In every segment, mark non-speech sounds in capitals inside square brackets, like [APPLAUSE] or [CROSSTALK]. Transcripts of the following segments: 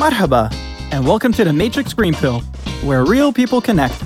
Marhaba, and welcome to the Matrix Green Pill, where real people connect.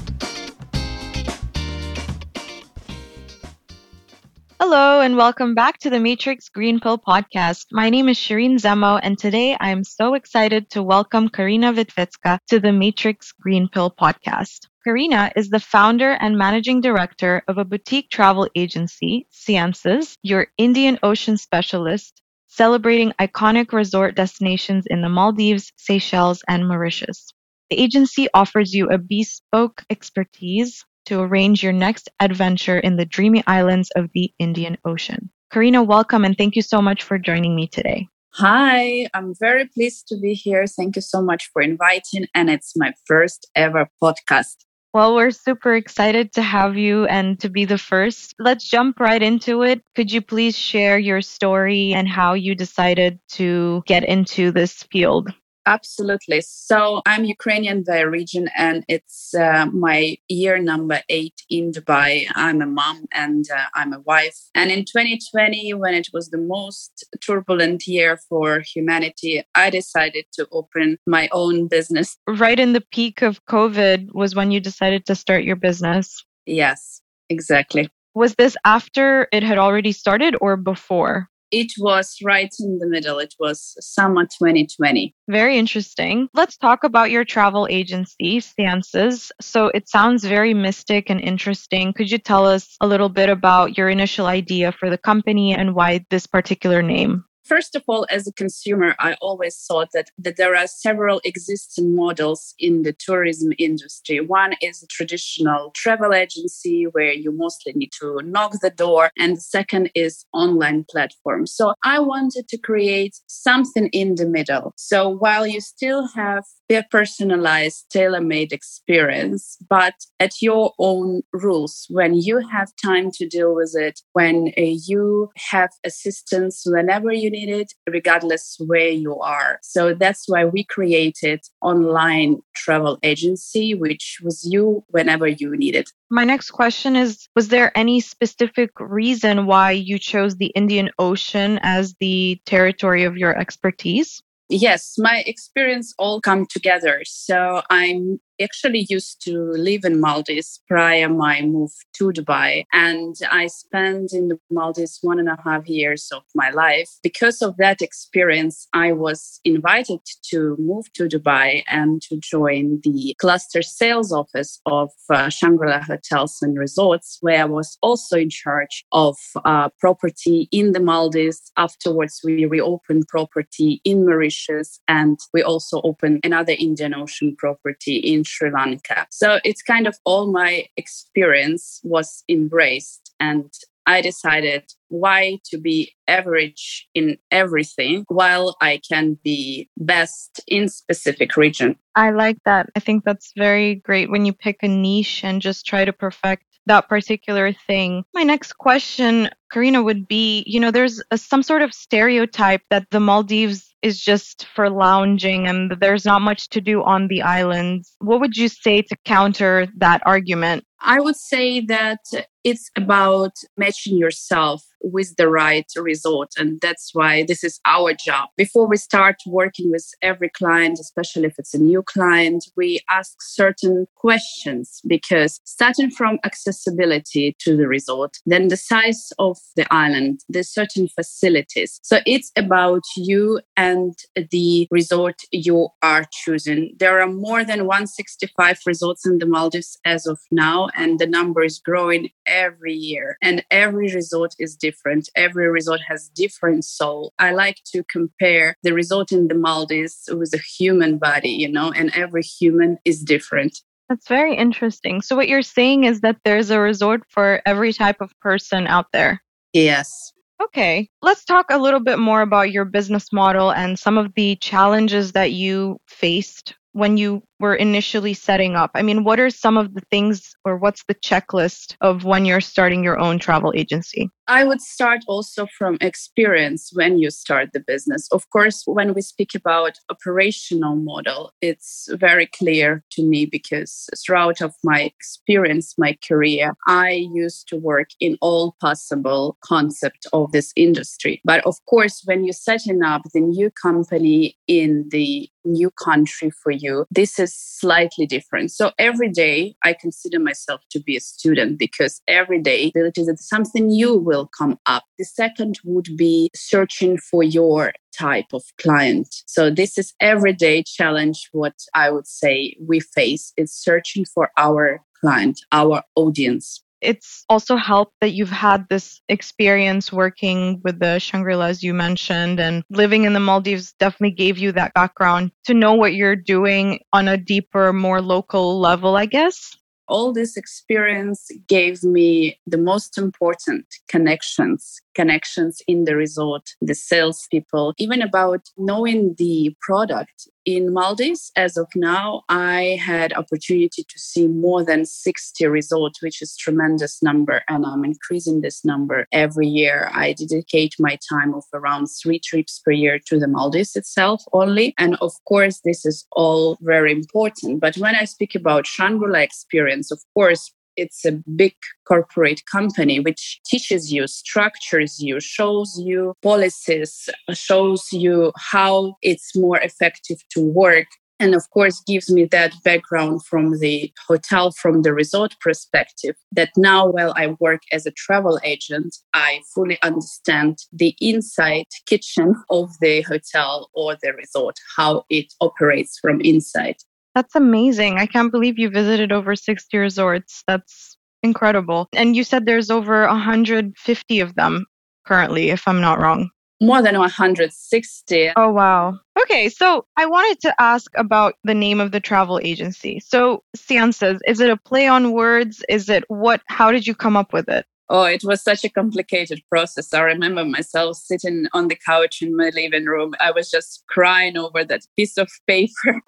Hello, and welcome back to the Matrix Green Pill podcast. My name is Shireen Zemo, and today I am so excited to welcome Karina Vitvytska to the Matrix Green Pill podcast. Karina is the founder and managing director of a boutique travel agency, SEANSES, your Indian Ocean specialist, celebrating iconic resort destinations in the Maldives, Seychelles, and Mauritius. The agency offers you a bespoke expertise to arrange your next adventure in the dreamy islands of the Indian Ocean. Karina, welcome and thank you so much for joining me today. Hi, I'm very pleased to be here. Thank you so much for inviting, and it's my first ever podcast. Well, we're super excited to have you and to be the first. Let's jump right into it. Could you please share your story and how you decided to get into this field? Absolutely. So I'm Ukrainian by origin, and it's uh, my year number eight in Dubai. I'm a mom and uh, I'm a wife. And in 2020, when it was the most turbulent year for humanity, I decided to open my own business. Right in the peak of COVID was when you decided to start your business. Yes, exactly. Was this after it had already started or before? It was right in the middle. It was summer 2020. Very interesting. Let's talk about your travel agency, SEANSES. So it sounds very mystic and interesting. Could you tell us a little bit about your initial idea for the company and why this particular name? First of all, as a consumer, I always thought that, that there are several existing models in the tourism industry. One is a traditional travel agency where you mostly need to knock the door, and the second is online platform. So I wanted to create something in the middle. So while you still have their personalized, tailor made experience, but at your own rules. When you have time to deal with it, when uh, you have assistance whenever you it, regardless where you are. So that's why we created online travel agency, which was you whenever you need it. My next question is Was there any specific reason why you chose the Indian Ocean as the territory of your expertise? Yes, my experience all come together. So I'm actually used to live in Maldives prior my move to Dubai. And I spent in the Maldives one and a half years of my life. Because of that experience, I was invited to move to Dubai and to join the cluster sales office of uh, Shangri-La Hotels and Resorts, where I was also in charge of uh, property in the Maldives. Afterwards, we reopened property in Mauritius and we also opened another Indian Ocean property in Sri Lanka. So it's kind of all my experience was embraced and I decided why to be average in everything while I can be best in specific region. I like that. I think that's very great when you pick a niche and just try to perfect that particular thing. My next question, Karina, would be you know, there's a, some sort of stereotype that the Maldives is just for lounging and there's not much to do on the islands. What would you say to counter that argument? I would say that it's about matching yourself with the right resort. And that's why this is our job. Before we start working with every client, especially if it's a new client, we ask certain questions because starting from accessibility to the resort, then the size of the island, there's certain facilities. So it's about you and the resort you are choosing. There are more than 165 resorts in the Maldives as of now, and the number is growing every year. And every resort is different. Every resort has different soul. I like to compare the resort in the Maldives with a human body, you know, and every human is different. That's very interesting. So, what you're saying is that there's a resort for every type of person out there. Yes. Okay, let's talk a little bit more about your business model and some of the challenges that you faced when you were initially setting up? I mean, what are some of the things or what's the checklist of when you're starting your own travel agency? I would start also from experience when you start the business. Of course, when we speak about operational model, it's very clear to me because throughout of my experience, my career, I used to work in all possible concept of this industry. But of course, when you're setting up the new company in the new country for you, this is slightly different. So every day I consider myself to be a student because every day is something new will come up. The second would be searching for your type of client. So this is everyday challenge. What I would say we face is searching for our client, our audience it's also helped that you've had this experience working with the Shangri-Las you mentioned and living in the Maldives definitely gave you that background to know what you're doing on a deeper, more local level, I guess. All this experience gave me the most important connections connections in the resort the salespeople even about knowing the product in maldives. As of now i had opportunity to see more than 60 resorts which is tremendous number and i'm increasing this number every year. I dedicate my time of around three trips per year to the maldives itself only and of course this is all very important. But when i speak about shangri-la experience of course it's a big corporate company which teaches you structures you shows you policies shows you how it's more effective to work and of course gives me that background from the hotel from the resort perspective that now while i work as a travel agent i fully understand the inside kitchen of the hotel or the resort how it operates from inside that's amazing. I can't believe you visited over 60 resorts. That's incredible. And you said there's over 150 of them currently, if I'm not wrong. More than 160. Oh, wow. Okay, so I wanted to ask about the name of the travel agency. So, SEANSES, is it a play on words? Is it what? How did you come up with it? Oh, it was such a complicated process. I remember myself sitting on the couch in my living room. I was just crying over that piece of [LAUGHS] paper.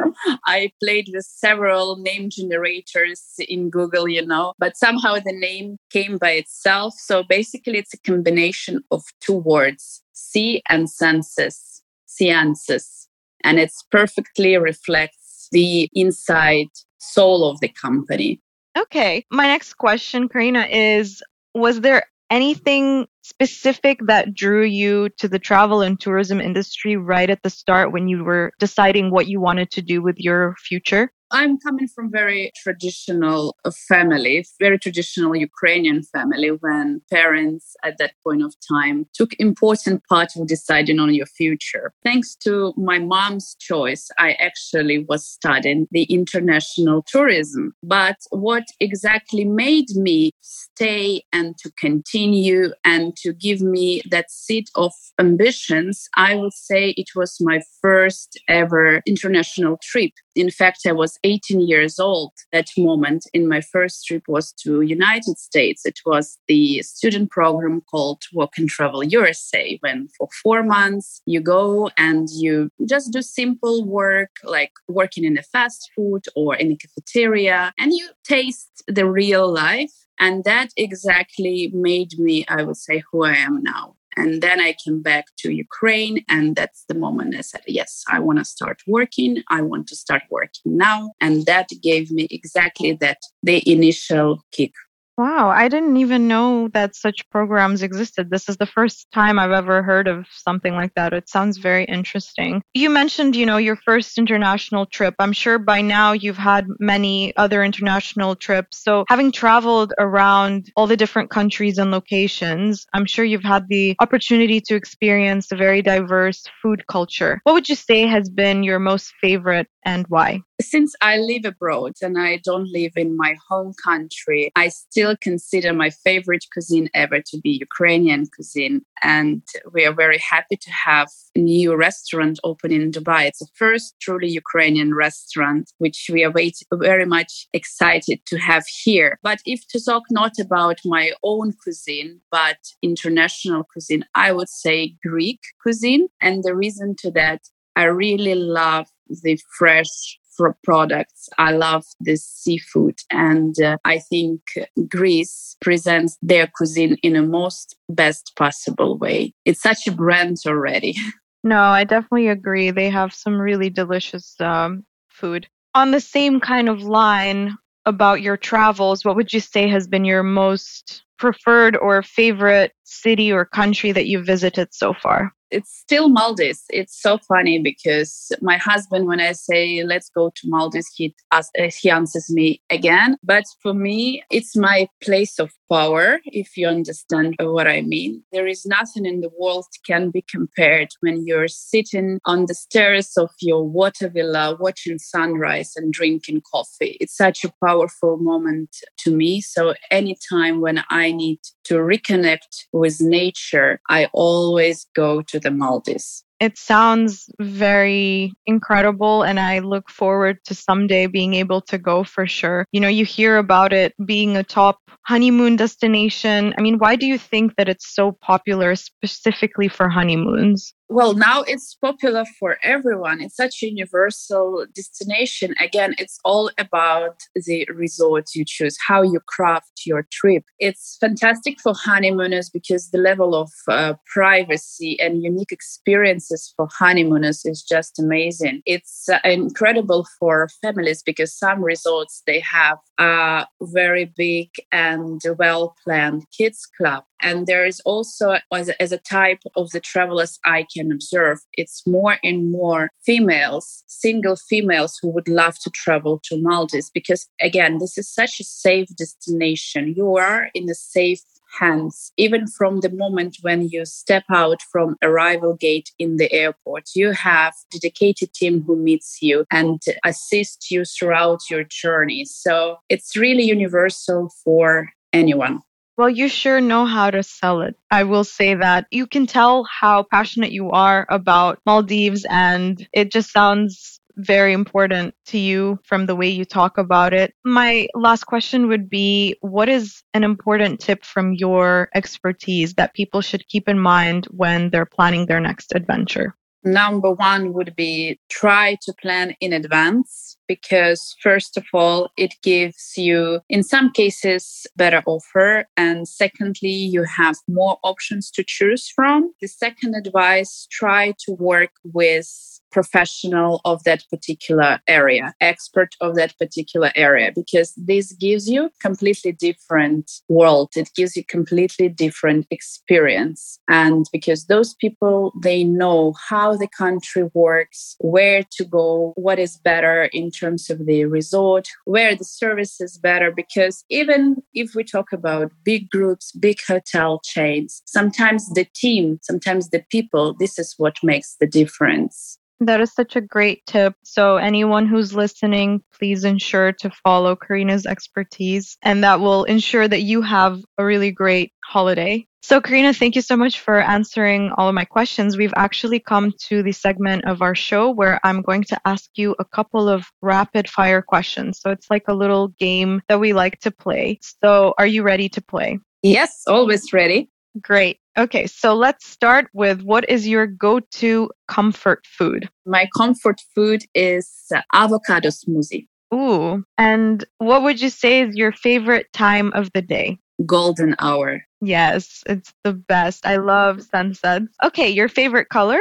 I played with several name generators in Google, you know, but somehow the name came by itself. So basically, it's a combination of two words, sea and senses, SEANSES. And it perfectly reflects the inside soul of the company. Okay. My next question, Karina, is was there anything specific that drew you to the travel and tourism industry right at the start when you were deciding what you wanted to do with your future? I'm coming from very traditional uh, family, very traditional Ukrainian family when parents at that point of time took important part of deciding on your future. Thanks to my mom's choice, I actually was studying the international tourism. But what exactly made me stay and to continue and to give me that seed of ambitions, I would say it was my first ever international trip. In fact, I was 18 years old that moment in my first trip was to united states. It was the student program called Work and Travel usa when for four months you go and you just do simple work like working in a fast food or in a cafeteria and you taste the real life and that exactly made me i would say who i am now and then I came back to Ukraine. And that's the moment I said, yes, I want to start working. I want to start working now. And that gave me exactly that, the initial kick Wow, I didn't even know that such programs existed. This is the first time I've ever heard of something like that. It sounds very interesting. You mentioned, you know, your first international trip. I'm sure by now you've had many other international trips. So, having traveled around all the different countries and locations, I'm sure you've had the opportunity to experience a very diverse food culture. What would you say has been your most favorite and why? Since I live abroad and I don't live in my home country, I still consider my favorite cuisine ever to be Ukrainian cuisine. And we are very happy to have a new restaurant open in Dubai. It's the first truly Ukrainian restaurant, which we are very much excited to have here. But if to talk not about my own cuisine, but international cuisine, I would say Greek cuisine. And the reason to that, I really love the fresh products. I love this seafood. And uh, I think Greece presents their cuisine in a most best possible way. It's such a brand already. [LAUGHS] No, I definitely agree. They have some really delicious um, food. On the same kind of line about your travels, what would you say has been your most preferred or favorite city or country that you've visited so far? It's still Maldives. It's so funny because my husband, when I say let's go to Maldives, he, asks, uh, he answers me again. But for me, it's my place of power, if you understand what I mean. There is nothing in the world can be compared when you're sitting on the stairs of your water villa, watching sunrise and drinking coffee. It's such a powerful moment to me. So anytime when I need to reconnect with nature, I always go to the Maldives. It sounds very incredible, and I look forward to someday being able to go for sure. You know, you hear about it being a top honeymoon destination. I mean, why do you think that it's so popular specifically for honeymoons? Well now it's popular for everyone. It's such a universal destination. Again it's all about the resort you choose how you craft your trip. It's fantastic for honeymooners because the level of uh, privacy and unique experiences for honeymooners is just amazing. It's uh, incredible for families because some resorts they have a very big and well planned kids club. And there is also, as a, as a type of the travelers I can observe, it's more and more females, single females who would love to travel to Maldives because, again, this is such a safe destination. You are in a safe hands even from the moment when you step out from arrival gate in the airport. You have dedicated team who meets you and assists you throughout your journey. So it's really universal for anyone well, you sure know how to sell it. I will say that. You can tell how passionate you are about Maldives, and it just sounds very important to you from the way you talk about it. My last question would be What is an important tip from your expertise that people should keep in mind when they're planning their next adventure? Number one would be try to plan in advance because first of all it gives you in some cases better offer and secondly you have more options to choose from. The second advice try to work with professional of that particular area, expert of that particular area, because this gives you completely different world. It gives you completely different experience. And because those people, they know how the country works, where to go, what is better in terms of the resort, where the service is better. Because even if we talk about big groups, big hotel chains, sometimes the team, sometimes the people, this is what makes the difference. That is such a great tip. So, anyone who's listening, please ensure to follow Karina's expertise, and that will ensure that you have a really great holiday. So, Karina, thank you so much for answering all of my questions. We've actually come to the segment of our show where I'm going to ask you a couple of rapid fire questions. So, it's like a little game that we like to play. So, are you ready to play? Yes, always ready. Great. Okay, so let's start with what is your go to comfort food? My comfort food is avocado smoothie. Ooh, and what would you say is your favorite time of the day? Golden hour. Yes, it's the best. I love sunsets. Okay, your favorite color?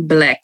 Black.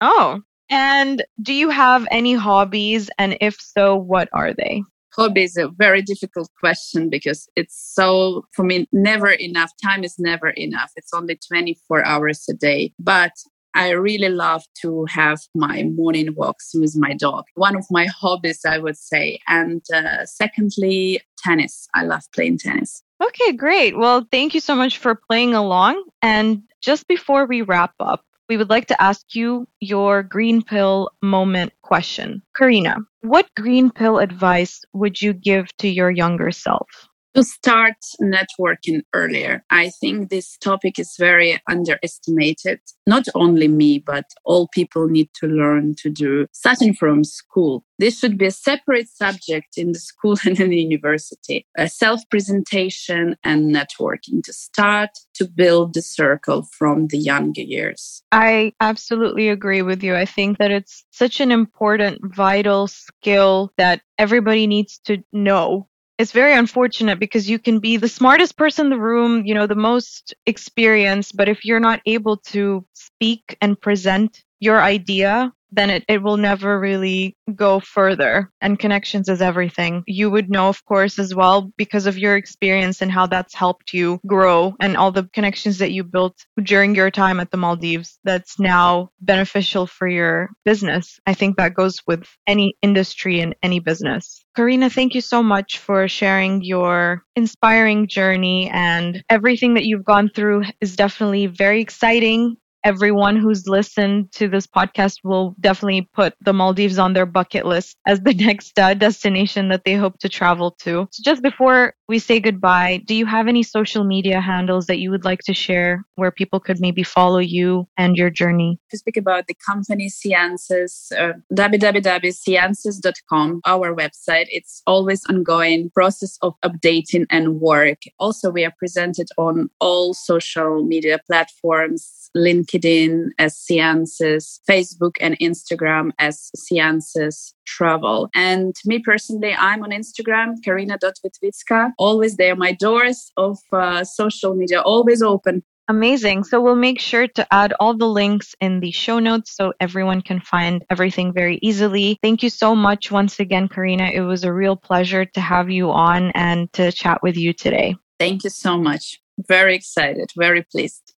Oh, and do you have any hobbies? And if so, what are they? Hobby is a very difficult question because it's so for me never enough time is never enough it's only 24 hours a day but I really love to have my morning walks with my dog. One of my hobbies, I would say. And uh, secondly, tennis. I love playing tennis. Okay, great. Well, thank you so much for playing along. And just before we wrap up, we would like to ask you your green pill moment question. Karina, what green pill advice would you give to your younger self? To start networking earlier. I think this topic is very underestimated. Not only me, but all people need to learn to do starting from school. This should be a separate subject in the school [LAUGHS] and in the university. A self presentation and networking to start to build the circle from the younger years. I absolutely agree with you. I think that it's such an important, vital skill that everybody needs to know it's very unfortunate because you can be the smartest person in the room, you know, the most experienced, but if you're not able to speak and present your idea then it, it will never really go further. And connections is everything. You would know, of course, as well, because of your experience and how that's helped you grow and all the connections that you built during your time at the Maldives that's now beneficial for your business. I think that goes with any industry and any business. Karina, thank you so much for sharing your inspiring journey and everything that you've gone through is definitely very exciting everyone who's listened to this podcast will definitely put the Maldives on their bucket list as the [LAUGHS] next uh, destination that they hope to travel to. So, just before we say goodbye, do you have any social media handles that you would like to share where people could maybe follow you and your journey? To speak about the company SEANSES, uh, www.seanses.com, our website, it's always ongoing process of updating and work. Also, we are presented on all social media platforms, LinkedIn as SEANSES, Facebook and Instagram as SEANSES Travel. And me personally, I'm on Instagram, karina.vitvytska. Always there. My doors of uh, social media always open. Amazing. So we'll make sure to add all the links in the show notes so everyone can find everything very easily. Thank you so much once again, Karina. It was a real pleasure to have you on and to chat with you today. Thank you so much. Very excited, very pleased.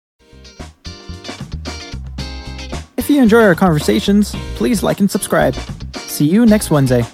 If you enjoy our conversations, please like and subscribe. See you next Wednesday.